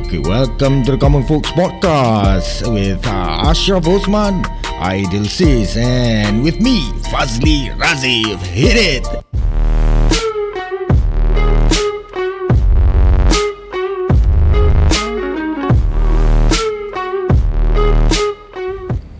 Okay, welcome to the Common Folks Podcast with uh, Ashraf Osman, Aidil Sis, and with me, Fazli Razif. Hit it!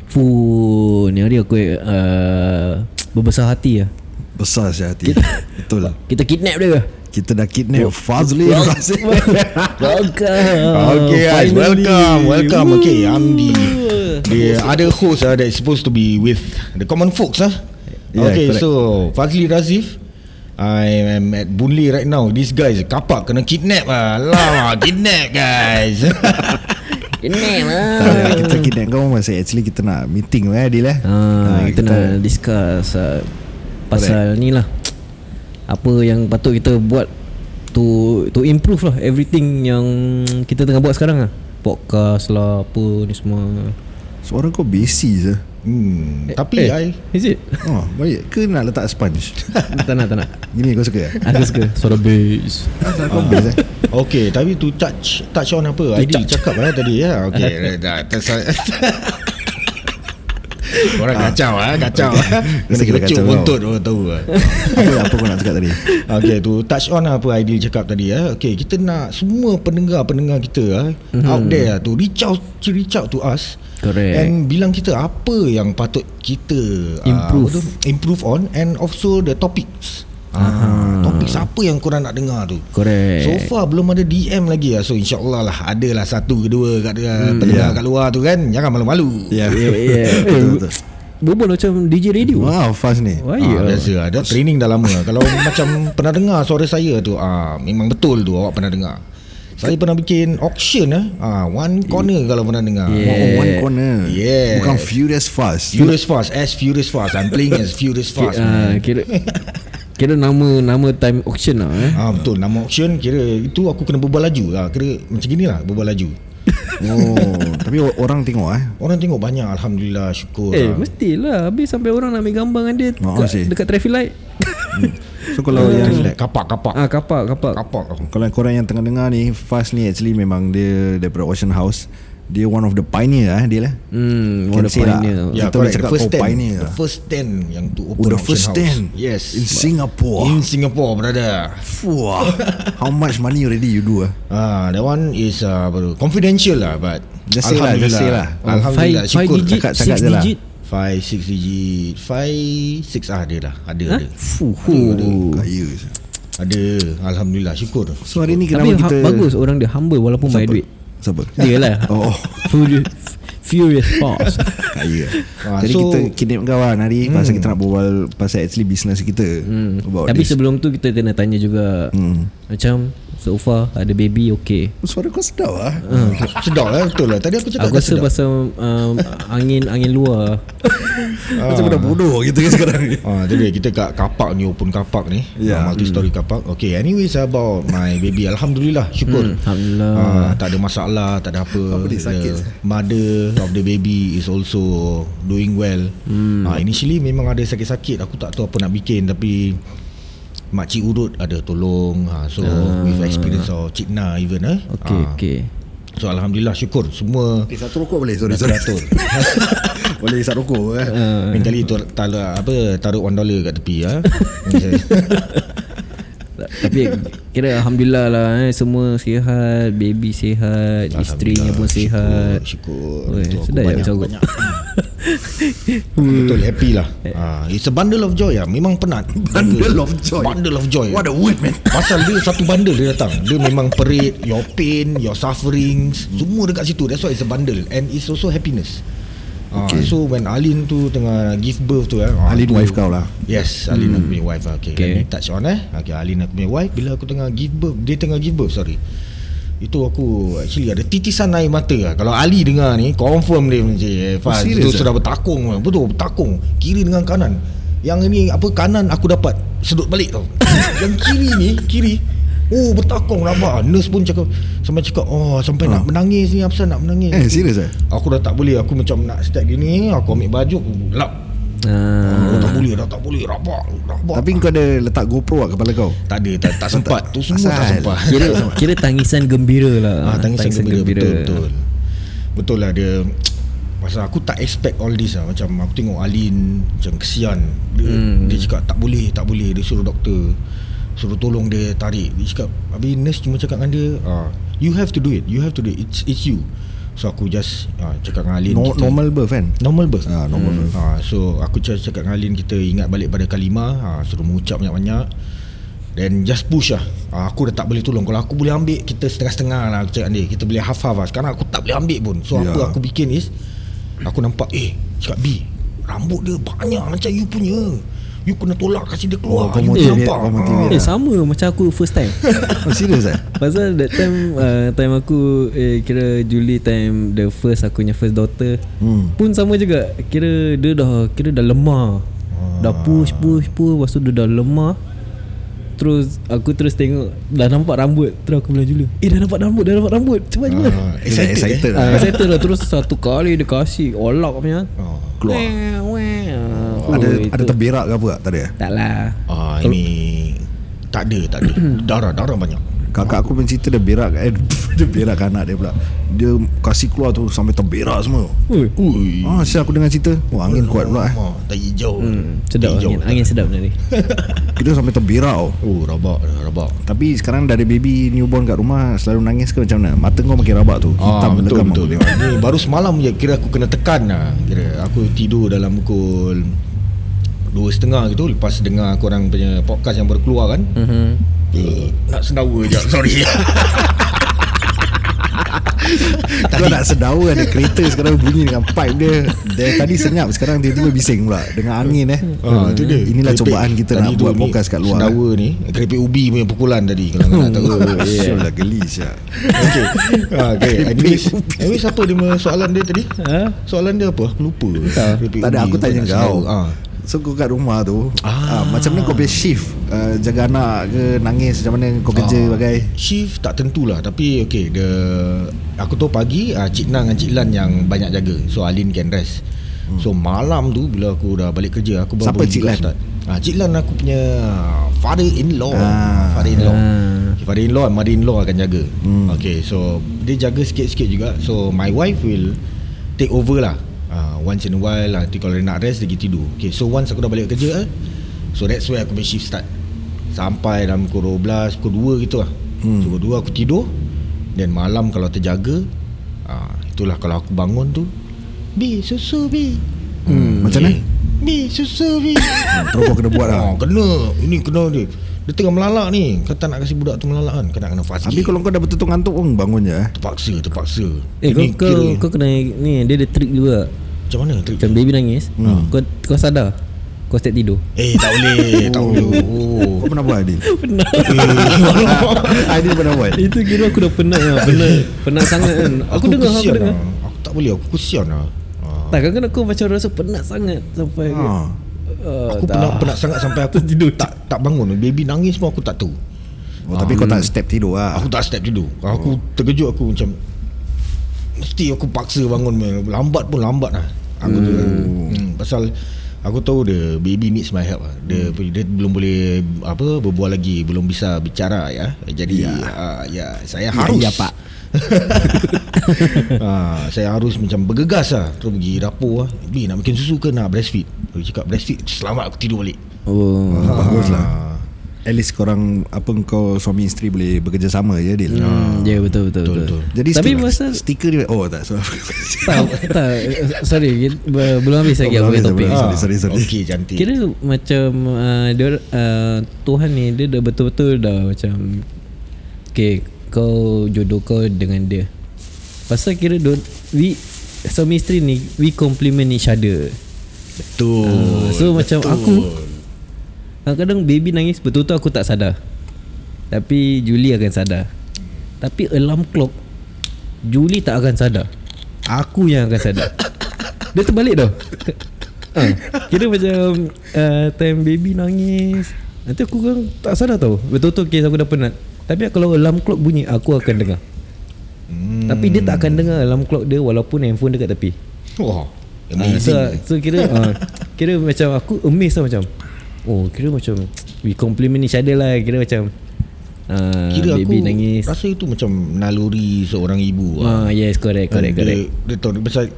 Fuh, ni hari aku uh, berbesar hati lah. Besar saya hati Betul lah Kita kidnap dia. Kita dah kidnap Fazli Razif Welcome. Okay, guys, welcome, welcome. Okay, I'm the the other host uh, that's supposed to be with the common folks. Uh. Yeah, okay, correct. so Fazli Razif. I am at Boon Lay right now. These guys kapak kena kidnap ah. Lah, kidnap guys. Kidnap lah. Tak Kita kidnap kau masa Actually kita nak meeting eh Adil eh Ah, kita, nak discuss uh, pasal ni lah. Apa yang patut kita buat to to improve lah everything yang kita tengah buat sekarang lah. Podcast lah apa ni semua. Suara kau basi je hmm, tapi I Is it? Oh baik Ke nak letak sponge tak nak, tak nak. Gini kau suka eh Aku suka suara bass. Kau best eh Okay tapi tu touch Touch on apa Aidil cakap lah tadi ya Okay dah Orang kacau ah, kacau ah. Kena Mesti kena kecuk kacau buntut orang tahu ah. Apa, apa kau nak cakap tadi Okay tu touch on apa Aidil cakap tadi ya. Okay kita nak semua pendengar-pendengar kita ah, out there tu reach out reach out to us Correct. And bilang kita apa yang patut kita ah, Improve. tu, improve on and also the topics. Ah, topik apa yang korang nak dengar tu? Correct. So far belum ada DM lagi lah So insyaAllah lah Adalah satu kedua kat hmm, Pendengar yeah. kat luar tu kan Jangan malu-malu Ya Yeah, yeah. Betul, betul. Berbual macam DJ radio. Wow fast ni Wah, Ah, ya. biasa lah. Dah training dah lama Kalau macam pernah dengar suara saya tu ah, Memang betul tu awak pernah dengar Saya pernah bikin auction eh. ah, One corner kalau pernah dengar Yeah. Oh, one corner Yeah. Bukan furious fast Furious Fast As Furious Fast I'm playing as Furious Fast Ah, man. kira kira nama nama time auction lah eh. Ah betul nama auction kira itu aku kena berbual laju ah kira macam gini lah berbual laju. Oh Tapi orang tengok eh Orang tengok banyak alhamdulillah syukur. Eh, ah. mestilah habis sampai orang nak ambil gambar dengan dia sih. dekat, dekat traffic light. So kalau Yang yang relax, kapak kapak. ah, kapak, kapak. Kapak. Kalau korang yang tengah dengar ni Fast ni actually memang dia Daripada Ocean House Dia one of the pioneer eh Dia lah Hmm, Can what a say lah. pioneer. Yeah. Ya, Kita boleh. The cakap first kau stand. pioneer The lah. first stand yang to open Oh the first house. stand Yes. In Singapore In Singapore, brother. Wah How much money already you do ah? Ah, that one is uh, tu, confidential lah, but Just say lah, just say lah. Alhamdulillah, five, syukur. digit, Cakap- six cakap je lah. digit. Five, six digit Five, six ah, ada lah Ada, Huh? ada Fuh, Ada, Kaya ada Alhamdulillah, syukur So hari ni Tapi kenapa ha, kita bagus orang dia humble walaupun banyak duit. Siapa? Dia lah. Oh Furious, furious fast. Kaya Ah, Jadi so- kita kidnap kau lah Hari Pasal kita nak berbual Pasal actually business kita Hmm. About Tapi this sebelum tu kita kena tanya juga Hmm. macam so far ada baby okay. Suara kau sedap lah Sedap lah, betul lah Tadi aku cakap Aku rasa sedap pasal um, angin angin luar. Macam budak bodoh gitu kan sekarang ni Ah, jadi kita kat kapak ni open kapak ni, Ya. yeah. multi story kapak. Okay, anyways about my baby, alhamdulillah, syukur. Hmm, Alhamdulillah. Ah, tak ada masalah, tak ada apa. Apa dia sakit? The mother of the baby is also doing well. Hmm. Ah, initially memang ada sakit-sakit, aku tak tahu apa nak bikin tapi makcik urut ada tolong. Ah, so with experience of Cik Na even eh. Okay, Ah, okay. So alhamdulillah syukur semua Eh satu rokok boleh Sorry sorry teratur. Boleh satu rokok eh Lain kali tu taruh apa taruh 1 dollar kat tepi ah. Tapi kira alhamdulillah lah eh semua sihat, baby sihat, isterinya pun sihat. Syukur, syukur. Aku sedap ya banyak. Betul happy lah. Ah, It's a bundle of joy lah. Memang penat. Bundle of joy. Bundle of joy. What a word man. Pasal dia satu bundle dia datang. Dia memang parade Your pain Your sufferings Semua dekat situ. That's why it's a bundle. And it's also happiness. Okay. Okay. So when Alin tu Tengah give birth tu eh, ah, Alin tu- wife kau lah. Yes Alin aku punya wife. Okay, Okay. Let me touch on eh. Okay, Alin aku punya wife. Bila aku tengah give birth Dia tengah give birth sorry Itu aku Actually ada titisan air mata lah. Kalau Ali dengar ni Confirm dia macam eh, Faz, serious Itu ah? sudah bertakung. Betul bertakung. Kiri dengan kanan. Yang ini apa Kanan aku dapat Sedut balik tau. Yang kiri ni Kiri. Oh bertakung. Nampak Nurse pun cakap Sampai cakap Oh sampai nak menangis ni Apa nak menangis. Eh serius eh? Aku dah tak boleh. Aku macam nak start gini Aku ambil baju Aku lap. Ah, Oh, boleh dah tak boleh. Rabak Rabak. Tapi kau ada letak GoPro kat kepala kau? Tak ada tak, tak sempat. Tu semua tak Asal. sempat. Kira kira tangisan gembira lah. ah, Tangisan gembira Betul betul. Betul lah dia. Pasal aku tak expect all this lah. Macam aku tengok Alin Macam kesian. Dia, hmm. dia cakap tak boleh Tak boleh. Dia suruh doktor Suruh tolong dia tarik. Dia cakap Habis nurse cuma cakap dengan dia ah, You have to do it. You have to do it. It's, it's you So aku just ah, Cakap dengan Alin no, kita, Normal birth kan? Normal birth. Ah, normal birth. ha, So aku just cakap dengan Alin Kita ingat balik pada kalimah. Ha, Suruh mengucap banyak-banyak. Then just push lah. Ha, Aku dah tak boleh tolong. Kalau aku boleh ambil Kita setengah-setengah lah. Aku cakap dia Kita boleh half-half lah. Sekarang aku tak boleh ambil pun. So Ya. apa aku bikin is Aku nampak Eh cakap B Rambut dia banyak macam you punya You kena tolak Kasih dia keluar. Oh, You nampak. Eh sama. Macam aku first time. Oh serius eh? Pasal that time uh, Time aku eh, Kira Julie time The first Aku punya first daughter hmm. Pun sama juga. Kira dia dah Kira dah lemah. Dah push push push. Lepas tu dia dah lemah Terus Aku terus tengok Dah nampak rambut Terus aku bilang Julie Eh dah nampak rambut Dah nampak rambut Cepat cepat Ah, dah Excited, excited eh? lah. Ah, Excited lah Terus satu kali dia kasih Olak punya Oh. Keluar Weh, weh. Ah, Ada oh, ada itu. terberak ke apa tak? Tak ada? Tak lah Ah, Ini Tak ada Tak ada Darah Darah banyak Kakak aku pun cerita dia berak eh, Dia berak kat anak dia pula Dia kasih keluar tu Sampai terberak semua Ui. Ui Ah, siap aku dengar cerita Oh angin kuat pula eh Oh, tak hijau Hmm, sedap hijau. angin, angin sedap tadi Kita sampai terberak tau Oh rabak Rabak Tapi sekarang dah ada baby newborn kat rumah Selalu nangis ke macam mana Mata kau makin rabak tu Ah, Hitam betul legam betul. tengok. Ni baru semalam je kira aku kena tekan lah. Kira aku tidur dalam pukul dua setengah gitu lepas dengar korang punya podcast yang baru keluar kan. Mhm. Nak sendawa je sorry. Kau nak sedawa ada kereta sekarang bunyi dengan pipe dia Dari tadi senyap Sekarang tiba-tiba bising pula Dengan angin eh Ah, tu dia. Inilah Keripik cobaan kita tadi nak buat podcast kat luar Sendawa ni keripik ubi punya pukulan tadi kalau nak tahu. eh. Syul lah geli siap okay. Ah, okay. Anyways, anyways apa dia soalan dia tadi? Ha? Soalan dia apa? Aku lupa. Keripik Tak ada aku tanya kau sendawa. Ah. So kau kat rumah tu Ah. ah. Macam mana kau punya shift uh, Jaga anak ke Nangis macam mana kau kerja Ah, bagai Shift tak tentulah Tapi okay the, Aku tahu pagi uh, Cik Nang dan Cik Lan yang banyak jaga So Alin can rest hmm. So malam tu Bila aku dah balik kerja Aku baru Siapa boleh Cik Lan? start. Ah, Cik Lan aku punya Father-in-law Ah. Father-in-law Ah. Father-in-law and mother-in-law akan jaga Hmm. Okay so Dia jaga sikit-sikit juga So my wife will Take over lah uh, Once in a while Nanti kalau dia nak rest Dia pergi tidur. Okay so once aku dah balik kerja eh, So that's where aku punya shift start. Sampai dalam pukul 12 Pukul 2 gitu lah. Hmm. hmm. So pukul 2 aku tidur Dan malam kalau terjaga uh, Itulah kalau aku bangun tu. Bi susu Bi. Hmm. Macam mana? Bi susu Bi. Terus kau kena buat lah. Oh, Kena. Ini kena dia Dia tengah melalak ni. Kata nak kasi budak tu melalak kan? Kena kena fast Habis kalau kau dah betul-betul ngantuk pun Bangun je eh? Terpaksa Terpaksa. Eh kau, Ini kau, kira- kau kena Ni dia ada trick juga. Macam mana trik Macam baby nangis. Hmm. Kau kau sadar? Kau start tidur? Eh tak boleh Tak boleh. Oh. Kau pernah buat Adil? Pernah. Adil pernah buat? Itu kira aku dah penat lah Penat. Penat sangat kan? Aku, dengar Aku kesian dengar. lah. Aku tak boleh Aku kesian lah Ah. Tak kan aku macam rasa penat sangat Sampai ha. Uh, Aku penat, penat sangat Sampai aku tidur. Tak tak bangun. Baby nangis pun aku tak tahu. Oh, Tapi kau tak step tidur lah. Aku tak step tidur. Aku terkejut aku macam Mesti aku paksa bangun. Lambat pun lambat lah. Aku tu hmm, Pasal Aku tahu dia Baby needs my help lah. dia, dia belum boleh Apa Berbual lagi Belum bisa bicara ya. Jadi ya, uh, ya Saya harus. ya, Pak. Ha, Saya harus macam bergegas lah Terus pergi dapur lah Bi nak bikin susu ke nak breastfeed Dia cakap breastfeed Selamat aku tidur balik Oh Ah, Bagus lah Ah. At least korang Apa kau suami isteri Boleh bekerjasama je Adil Hmm, ya betul betul Betul, betul. betul. Jadi Tapi stiker, masa stiker dia Oh tak so, tak, tak sorry belum habis lagi Oh, aku habis, topik. belum Sorry, sorry, sorry. Okey cantik Kira macam uh, dia uh, Tuhan ni dia dah betul-betul dah macam okay kau jodoh kau dengan dia. Pasal kira do, we suami isteri ni we complement each other. Betul Uh, so macam betul. aku kadang-kadang baby nangis betul-betul aku tak sadar. Tapi Julie akan sadar. Tapi alarm clock Julie tak akan sadar. Aku yang akan sadar. Dia terbalik tau. ha, kira macam uh, time baby nangis. Nanti aku kan tak sadar tau. Betul-betul kes aku dah penat. Tapi kalau alarm clock bunyi aku akan dengar. hmm. Tapi dia tak akan dengar alarm clock dia walaupun handphone dekat tepi. Wah Ah, Amazing so, so kira uh, Kira macam Aku amazed lah macam Oh kira macam We compliment each other lah Kira macam uh, Kira Baby aku nangis Rasa itu macam Naluri seorang ibu Ah yes correct correct dia, correct. Dia tahu Pasal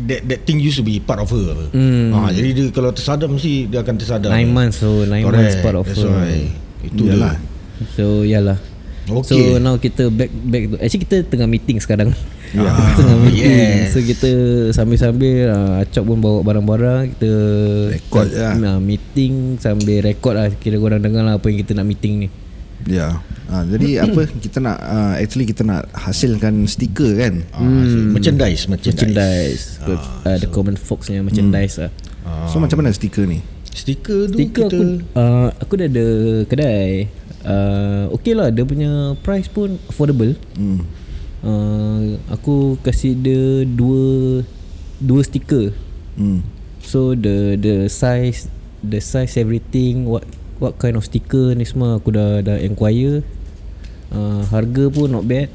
that, that thing used to be part of her. Hmm. Ah, Jadi dia kalau tersadar Mesti dia akan tersadar Nine months so nine Correct months part of That's her. why Itu Yalah. dia So yalah. Okay. So now kita back back to actually kita tengah meeting sekarang. Ya. kita tengah meeting. yes. So kita sambil-sambil uh, Acok pun bawa barang-barang kita Record lah. uh, meeting sambil record lah kira korang dengar lah apa yang kita nak meeting ni. Ya. Ha, jadi apa kita nak uh, actually kita nak hasilkan stiker kan. Ah, so, merchandise Merchandise, Merchandise. Uh, uh, the common folks punya merchandise lah. So macam mana stiker ni? Stiker tu Stiker kita aku uh, aku dah ada kedai. Uh, okay lah dia punya price pun affordable. Hmm. Uh, aku kasih dia dua dua stiker. Hmm. So the the size the size everything what what kind of sticker ni semua aku dah dah enquire. Uh, harga pun not bad.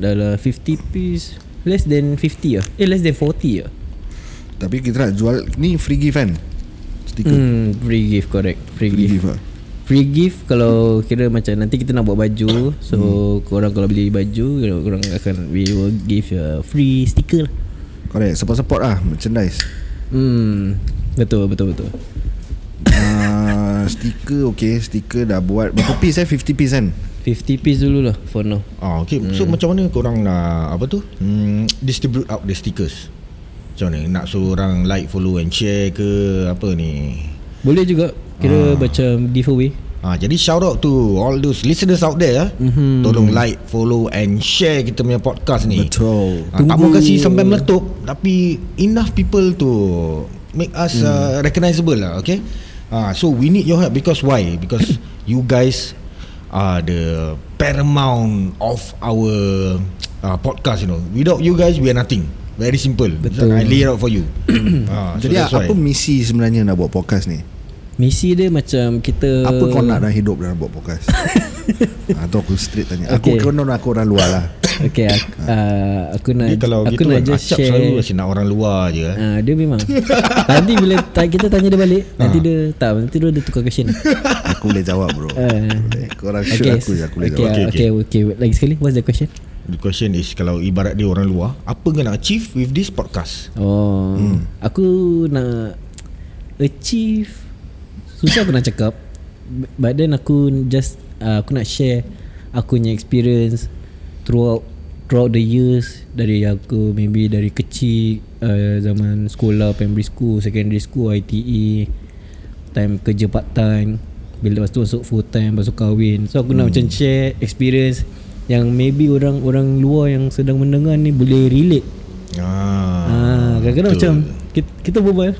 Dalam 50 piece less than 50 ah. Eh less than 40 ah. Tapi kita nak jual ni free gift kan? Stiker. Hmm, free gift correct. Free, Free gift. gift lah. Free gift kalau kira macam nanti kita nak buat baju So hmm. korang kalau beli baju Korang akan We will give a free sticker lah Correct. Support-support lah merchandise. Hmm Betul betul betul uh, stiker okay, stiker dah buat berapa piece eh? 50 piece kan? 50 piece dulu lah for now Ah, okay. So macam mana korang nak apa tu? Hmm, distribute out the stickers. Macam mana? Nak suruh orang like, follow and share ke apa ni? Boleh juga Kira macam giveaway Ah, jadi shout out to all those listeners out there. Mm-hmm. Tolong like, follow and share kita punya podcast ni. Betul. Ah, tak mau kasi sampai meletup tapi enough people to make us mm. uh, recognizable lah, okay? Ah, so we need your help because why? Because you guys are the paramount of our uh, podcast, you know. Without you guys, we are nothing. Very simple. Betul. I lay it out for you. ah, so Jadi that's why. apa misi sebenarnya nak buat podcast ni? Misi dia macam kita Apa kau nak dalam hidup dalam buat podcast? Atau aku straight tanya. Aku Okay. kena aku orang luar lah. Okay aku, uh, aku nak Jadi kalau Aku gitu nak kan, just Acap share selalu asyik nak orang luar je. eh. Ah, dia memang Nanti bila ta- kita tanya dia balik Nanti dia Tak nanti dia, dia tukar question Aku boleh jawab bro. Ah. Boleh. Korang shoot aku je aku boleh okay, jawab. Okay, okay, okay, okay, Lagi sekali What's the question? The question is kalau ibarat dia orang luar, apa kau nak achieve with this podcast? Oh hmm. Aku nak Achieve Susah aku nak cakap But then aku just uh, Aku nak share Aku punya experience Throughout Throughout the years. Dari aku Maybe dari kecil uh, Zaman sekolah Primary school Secondary school ITE Time kerja part time Bila lepas tu masuk full time Lepas tu kahwin. So aku hmm. nak macam share Experience Yang maybe orang-orang luar Yang sedang mendengar ni Boleh relate. Ah, Ah, kadang-kadang betul. macam kita, kita berbual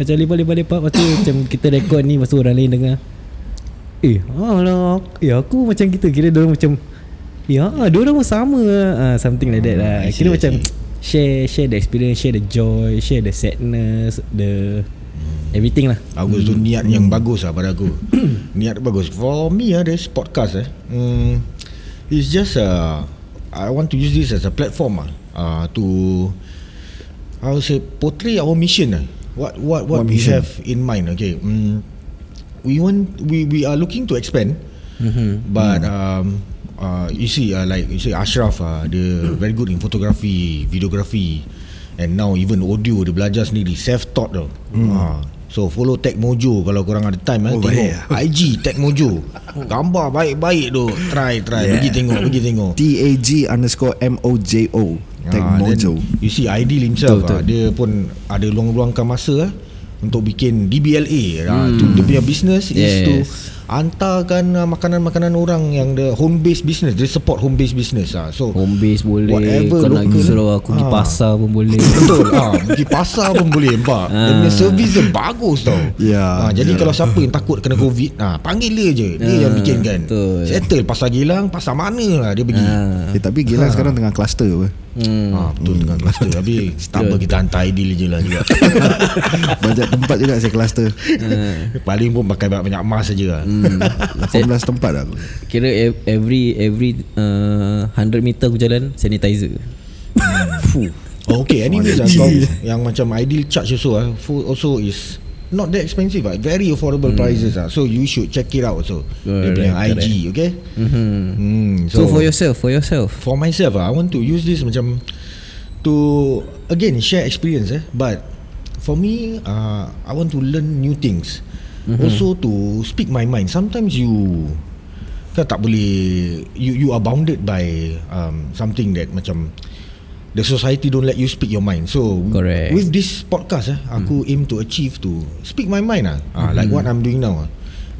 macam lepak-lepak-lepak lepas tu macam kita rekod ni lepas tu orang lain dengar. Eh, alah, ya aku macam kita kira dia macam ya, dia orang pun sama ah, something like that lah. I see, Kira I macam see. share share the experience, share the joy, share the sadness, the everything lah. Bagus tu niat yang bagus lah pada aku Niat bagus For me ah this podcast eh mm, It's just uh, I want to use this as a platform ah uh, To I would say Portray our mission lah What what what, we mission? have in mind Okay mm, We want We we are looking to expand Mm-hmm. But um, uh, you see, uh, like you see, Ashraf, uh, dia very good in photography, videography, and now even audio dia belajar sendiri, self-taught tau. Uh, so follow Tech Mojo kalau korang ada time eh, Oh, tengok baik. IG Tech Mojo, gambar baik-baik tu, try try, Yeah. pergi tengok, pergi tengok. T-A-G underscore M-O-J-O Tech Ah, Mojo then You see Aidil himself Betul, betul, Dia pun Ada luang-luangkan masa ah, Untuk bikin DBLA hmm. tu, Dia punya business Is Yes. to Hantarkan uh, makanan-makanan orang Yang the home based business Dia support home based business ah. So Home base boleh Whatever Kau nak suruh aku pergi Ah. pasar pun boleh Betul ah, Pergi pasar pun boleh Nampak Dia punya service dia bagus tau Ya, ah, Jadi ya. kalau siapa yang takut Kena covid ah, Panggil dia je Dia Ah, yang bikin kan betul. Settle pasar Gilang Pasar mana lah dia pergi Ah. eh, Tapi Gilang sekarang tengah cluster apa Hmm. Ah, betul dengan cluster. Tapi tak apa kita hantar Aidil je lah juga. Banyak tempat juga saya cluster. Paling pun pakai banyak-banyak emas saja lah. Hmm. 18 tempat lah aku. Kira ev- every every uh, 100 meter aku jalan sanitizer. Fuh. Oh, okay, anyways, uh, kau, yang macam ideal charge also, uh, food also is not that expensive, uh, very affordable prices. Uh, so you should check it out. So dia punya Correct, IG, okay? mm-hmm. Hmm, so, for yourself For yourself for myself, uh, I want to use this macam to again share experience. Eh, but for me, uh, I want to learn new things. Mm-hmm. Also to speak my mind. Sometimes you kan tak boleh you you are bounded by um, something that macam the society don't let you speak your mind. So Correct. with this podcast, eh, aku aim to achieve to speak my mind. Ah, ah like what I'm doing now. ah.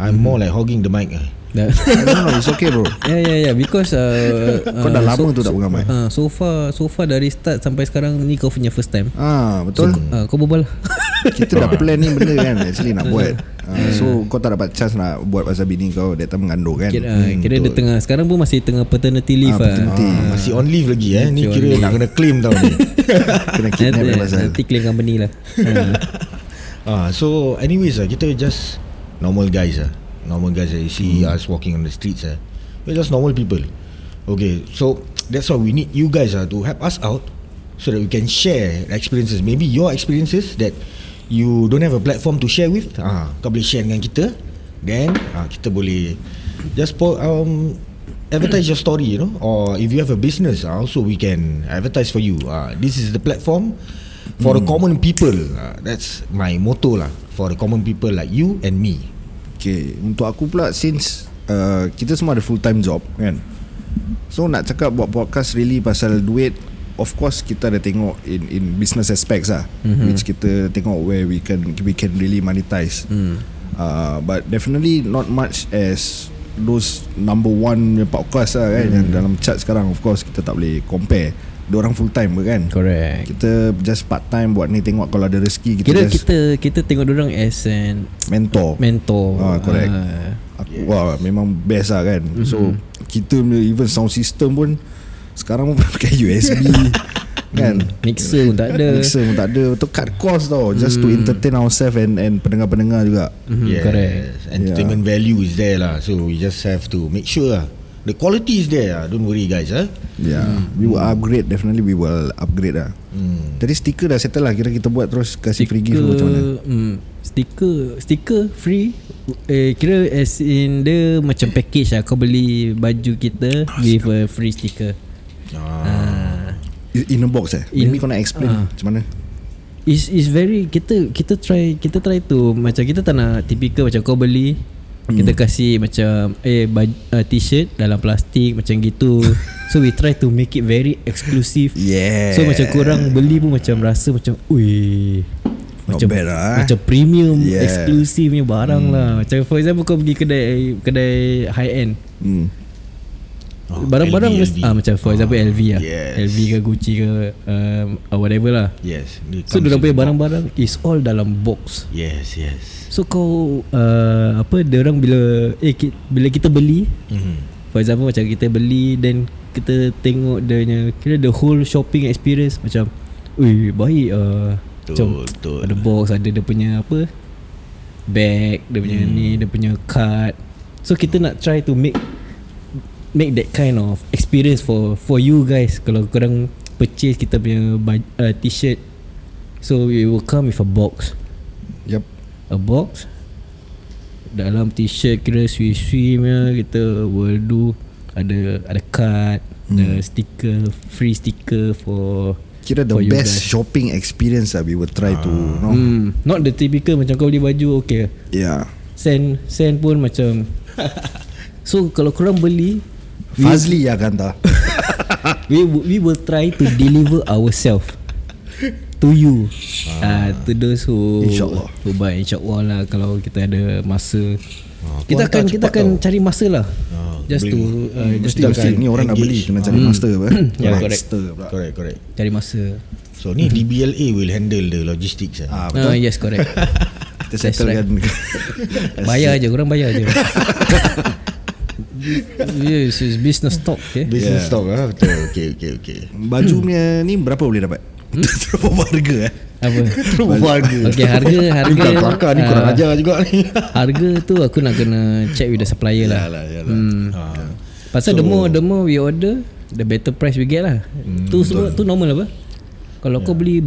I'm more like hogging the mic. Ah. No no it's okay bro. Ya ya ya Because uh, Kau dah lama tu tak pegang mic. uh, So far So far dari start Sampai sekarang Ni kau punya first time. Ah betul. Uh, Kau berbual. Lah Kita dah plan ni benda kan Actually nak buat. Ah, So kau tak dapat chance nak Buat pasal bini kau That time mengandung kan? Kira, uh, kira dia tengah Sekarang pun masih tengah paternity leave Ah, lah paternity. Ah, masih on leave lagi eh. Ni kira nak kena claim tau ni. Kena kidnap nanti, dia pasal. nanti claim company lah. Uh, Ah, so anyways ah, kita just normal guys ah. Normal guys ah. You see us walking on the streets ah. We're just normal people. Okay, so that's why we need you guys ah to help us out so that we can share experiences. Maybe your experiences that you don't have a platform to share with. Ah, kau boleh share dengan kita. Then ah, kita boleh just po- um advertise your story, you know, or if you have a business, ah, also we can advertise for you. Ah, this is the platform for the common people. Ah, that's my motto lah for the common people like you and me. Okay Untuk aku pula Since uh, Kita semua ada full time job Kan So nak cakap Buat podcast really Pasal duit Of course kita ada tengok In in business aspects lah mm-hmm. Which kita tengok Where we can We can really monetize mm. uh, But definitely Not much as Those number one podcast lah kan mm. Yang dalam chart sekarang Of course kita tak boleh compare Diorang full time ke kan? Correct. Kita just part time Buat ni tengok Kalau ada rezeki Kita Kira just kita Kita tengok orang as an mentor. Mentor. Ah, correct. Ah, Aku, Wah memang best lah kan? Mm-hmm. So kita punya Even sound system pun Sekarang pun pakai USB Kan? Mixer pun tak ada. Mixer pun tak ada. Itu cut cost tau Just to entertain ourselves And, and pendengar-pendengar juga. Mhm, correct. Entertainment value is there lah. So we just have to make sure lah. The quality is there lah. Don't worry guys ah. Yeah We will upgrade Definitely we will upgrade lah Hmm. Tadi stiker dah settle lah. Kira kita buat terus Kasih free gift macam mana? Hmm, Stiker Stiker free. Eh, Kira as in Dia macam package lah. Kau beli baju kita With a free sticker Ah. In in a box eh? In- Maybe kau nak explain Ah. Macam mana. Is is very kita kita try kita try tu macam kita tak nak typical macam kau beli hmm. kita kasih macam eh baj, uh, t-shirt dalam plastik macam gitu. so we try to make it very exclusive. Yeah So macam korang beli pun macam rasa macam ui macam bad lah, eh. macam premium Yeah. exclusivenya barang lah. Macam for example kau pergi kedai kedai high end hmm. Oh, Barang-barang LV, mesti- ah macam for example Ah, LV lah. yes. LV ke Gucci ke um, whatever lah. Yes. So dia punya with- barang-barang is all dalam box. Yes, yes. So kau uh, apa dia orang bila eh ki, bila kita beli Mm-hmm. for example macam kita beli then kita tengok dia punya kira the whole shopping experience macam ui baik uh, macam betul. ada box ada dia punya apa bag dia punya hmm. ni dia punya card so kita nak try to make make that kind of experience for for you guys. Kalau korang purchase kita punya uh, t-shirt so it will come with a box. Yep a box. Dalam t-shirt kira swi-swi punya kita will do. Ada ada card hmm. ada sticker free sticker for Kira the for best guys. shopping experience lah We will try to no? Hmm, not the typical macam kau beli baju okay. Yeah. Send send pun macam. So kalau korang beli Fazli ya kanta we we will try to deliver ourselves to you. Ah, uh, to those who InsyaAllah. who buy insyaallah lah kalau kita ada masa. Ah, kita akan kita akan tau. cari masa lah. Ah, just boleh. to uh, just Mesti to mesti Ni orang nak beli. Kena cari master apa Ya, correct. Master pula Correct, correct. cari masa. So ni DBLA will handle the logistics ah. Ah, Ah, betul yes correct. Kita settle kan bayar je orang bayar je. yes, it's business talk okay. Business Yeah. stock ah. Betul. Okay, okay, okay. Baju punya ni berapa boleh dapat? Berapa harga eh? Apa? Terlalu harga. Okay harga harga Ni kelakar ni kurang ah, ajar juga ni. Harga tu aku nak kena check with the supplier lah. Yalah, yalah. Hmm. Ah. Pasal so, the more the more we order, the better price we get lah. Hmm, tu semua tu normal apa? Kalau kau beli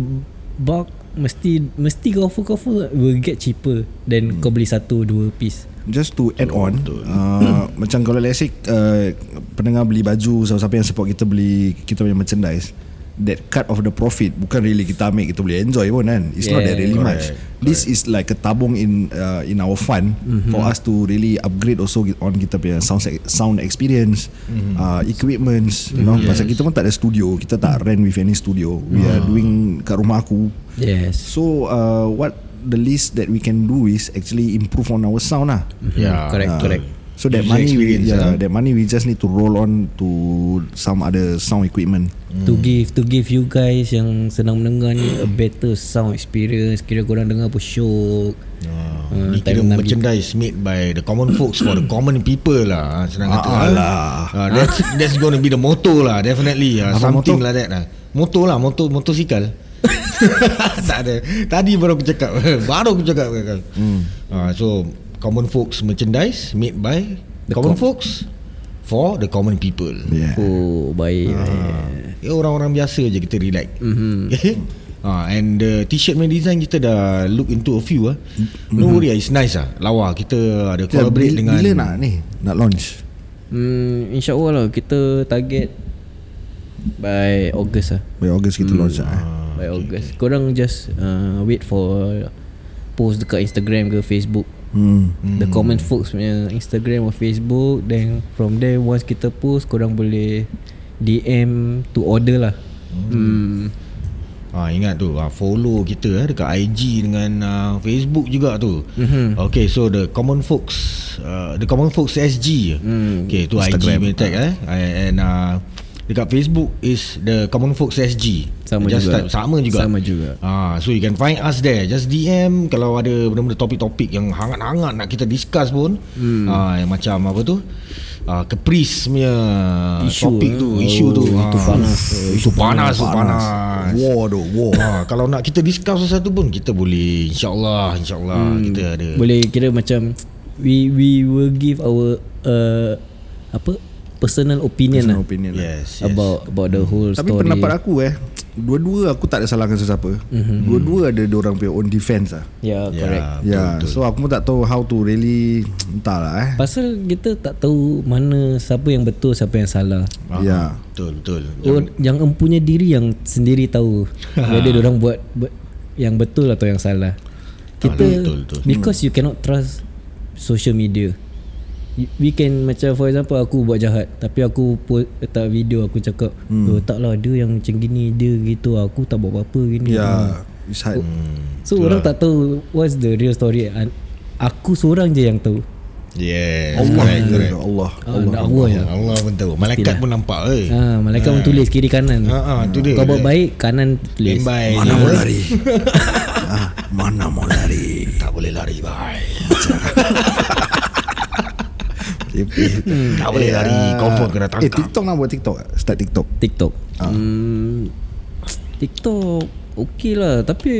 bulk mesti mesti kau offer kau offer will get cheaper than kau beli satu dua piece. Just to add on uh, Macam kalau let's say uh, Pendengar beli baju Siapa-siapa yang support kita beli Kita punya merchandise That cut of the profit Bukan really kita ambil Kita boleh enjoy pun kan. It's not that Yeah, really correct, much This is like a tabung in uh, in our fund Mm-hmm. For us to really upgrade also On kita punya sound, sound experience Mm-hmm. uh, Equipments You know. Pasal kita pun tak ada studio Kita tak rent with any studio. We Ah. are doing kat rumah aku. Yes. So uh, what the least that we can do is actually improve on our sound lah. Yeah. correct, Ah. correct. So that User money, we, yeah, ah. that money we just need to roll on to some other sound equipment. To give to give you guys yang senang mendengar ni a better sound experience. Kira korang dengar apa syok. Uh, ni kira time nak merchandise made by the common folks for the common people lah ah, senang kata Ah, ah. lah. Ah, that's that's going to be the motto lah definitely ah, Apa something motto? like that lah moto lah moto motosikal tak ada tadi baru aku cakap baru aku cakap kan hmm. uh, so common folks merchandise made by The common com- folks for the common people Yeah. Oh, baik. Ya orang-orang biasa je kita relax. Mm-hmm. Ah, and the t-shirt main design kita dah look into a few ah. No worry ah, it's nice ah. Lawa kita ada Kita collaborate bila, dengan bila nak ni nak launch? Hmm, InsyaAllah lah Kita target By August lah By August kita launch lah. eh. By August Korang just uh, Wait for Post dekat Instagram ke Facebook Hmm. The common folks punya Instagram or Facebook Then from there Once kita post Korang boleh DM To order lah Hmm, Ah ingat tu ah, follow kita eh, dekat IG dengan uh, Facebook juga tu. Mm-hmm. Okay so the common folks uh, the common folks SG. Mm, okay tu Instagram. IG punya tag eh and uh, dekat Facebook is the common folks SG. Sama Just juga. Type, sama juga. Sama juga. Ah so you can find us there. Just DM kalau ada benda-benda topik-topik yang hangat-hangat nak kita discuss pun. Mm. Ah yang macam apa tu? Ah Caprice punya Isu, topik eh. tu, Oh, isu tu. itu Ah. panas. Itu panas, panas. War tu, war. Ha, kalau nak kita discuss sesuatu pun kita boleh insyaallah insyaallah hmm. kita ada Boleh kira macam We we will give our uh, Apa Personal opinion Personal lah opinion lah. yes, yes. About about the whole Tapi story pendapat aku eh Dua-dua aku tak ada salahkan sesiapa mm-hmm. Dua-dua ada orang punya own defense lah Ya yeah, correct Ya, betul. so aku pun tak tahu how to really Entahlah eh Pasal kita tak tahu mana siapa yang betul siapa yang salah. Ah, Ya. betul betul Oh, yang empunya diri yang sendiri tahu whether orang buat, buat yang betul atau yang salah. Kita betul, betul. because you cannot trust social media. We can macam for example aku buat jahat tapi aku post letak video aku cakap hmm. oh taklah dia yang macam gini dia gitu aku tak buat apa-apa gini. Ya It's hard So orang tak tahu what's the real story. Aku seorang je yang tahu. yes Allah correct, correct. Allah Ah, Allah, Allah ya. Allah pun tahu malaikat pun nampak eh Ha, malaikat pun tulis kiri kanan. Ha, ha, tu dia. Kau buat baik kanan tulis. Lembai Mana mau lari ah, Mana mau lari tak boleh lari bye hmm. tak boleh lari confirm kena Eh tangkap TikTok nak buat TikTok? Start TikTok TikTok. Hmm, TikTok okey lah tapi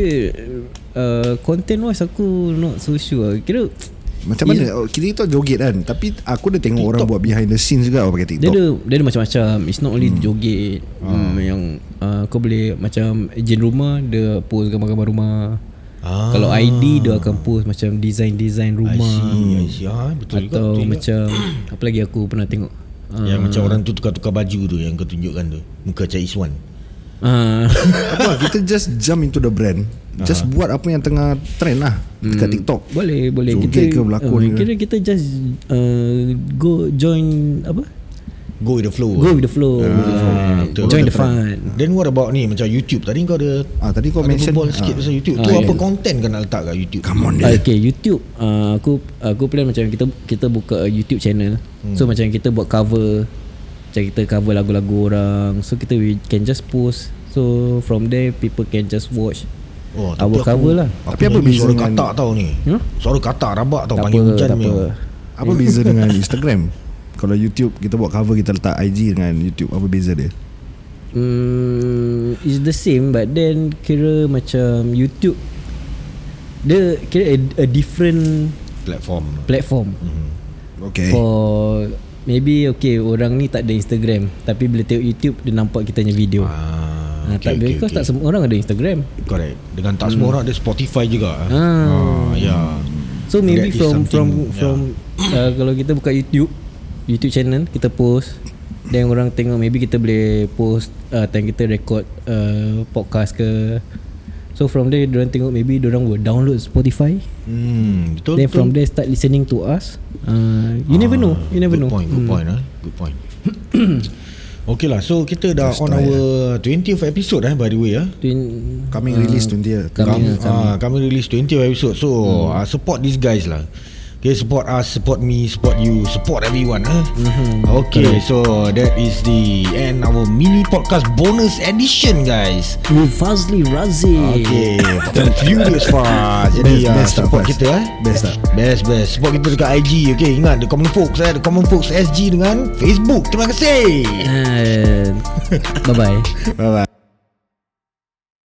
uh, content wise aku not so sure. Kira Macam mana oh, Kita TikTok joget kan Tapi aku dah tengok orang buat behind the scenes juga Pakai dia TikTok ada dia ada macam-macam. It's not only joget. Hmm, yang uh, kau boleh macam ejen rumah dia post gambar-gambar rumah. Ah. Kalau ID dia akan post macam design-design I rumah. see, I see. Ah, betul juga, Atau betul juga. macam apa lagi aku pernah tengok. Uh, Yang macam orang tu tukar-tukar baju tu Yang kau tunjukkan tu Muka Cik Iswan uh, Apa kita just jump into the brand Just buat apa yang tengah trend lah Dekat TikTok Boleh boleh Joget kita ke berlakon uh, ke? kira kita just uh, go join apa Go with the flow go with the flow, Ah, betul. join the fun Then what about ni Macam YouTube Tadi kau ada Ah, tadi kau ada mention- berbual sikit ah. pasal YouTube Ah, Tu ya. apa content kau nak letak kat YouTube Come on Ah, okay YouTube uh, aku aku plan macam kita kita buka YouTube channel hmm. so macam kita buat cover macam kita cover lagu-lagu orang so kita we can just post so from there people can just watch Oh, Our cover lah. Aku Tapi apa beza suara dengan- katak tau ni Hmm? Suara katak rabak tau tak Panggil apa hujan punya. apa Apa beza dengan Instagram Kalau YouTube Kita buat cover Kita letak IG dengan YouTube Apa beza dia Hmm, it's the same but then kira macam YouTube dia kira a, a different Platform platform Okay for maybe okay orang ni tak ada Instagram tapi bila tengok YouTube dia nampak kita punya video. ah, Ah, tak okay, because tak semua orang ada Instagram. Correct. Dengan tak semua orang ada Spotify juga. Ah. Ah, ya. So maybe That is from from from uh, kalau kita buka YouTube YouTube channel kita post dan orang tengok maybe kita boleh post uh, time kita record uh, podcast ke So from there orang tengok maybe orang will download Spotify Hmm, betul. Then betul. from there start listening to us uh, You never know You never good know Point, good Hmm. point, ah. Good point. okay lah, so kita dah Let's on try, our 20th episode eh, by the way ah. Twin- Coming release 20 Coming, Kami, ah, coming. ah, kami release 20 episode So hmm. uh, support these guys lah Okay support us Support me Support you Support everyone eh? mm-hmm. Okay so That is the End our mini podcast Bonus edition guys. With Fazli Razi Okay Furious fast Jadi Best- uh, best Support Faz? kita eh? Best tak? Best best. Support kita dekat IG Okay? Ingat The Common Folks eh? The Common Folks SG dengan Facebook. Terima kasih. And Bye bye Bye bye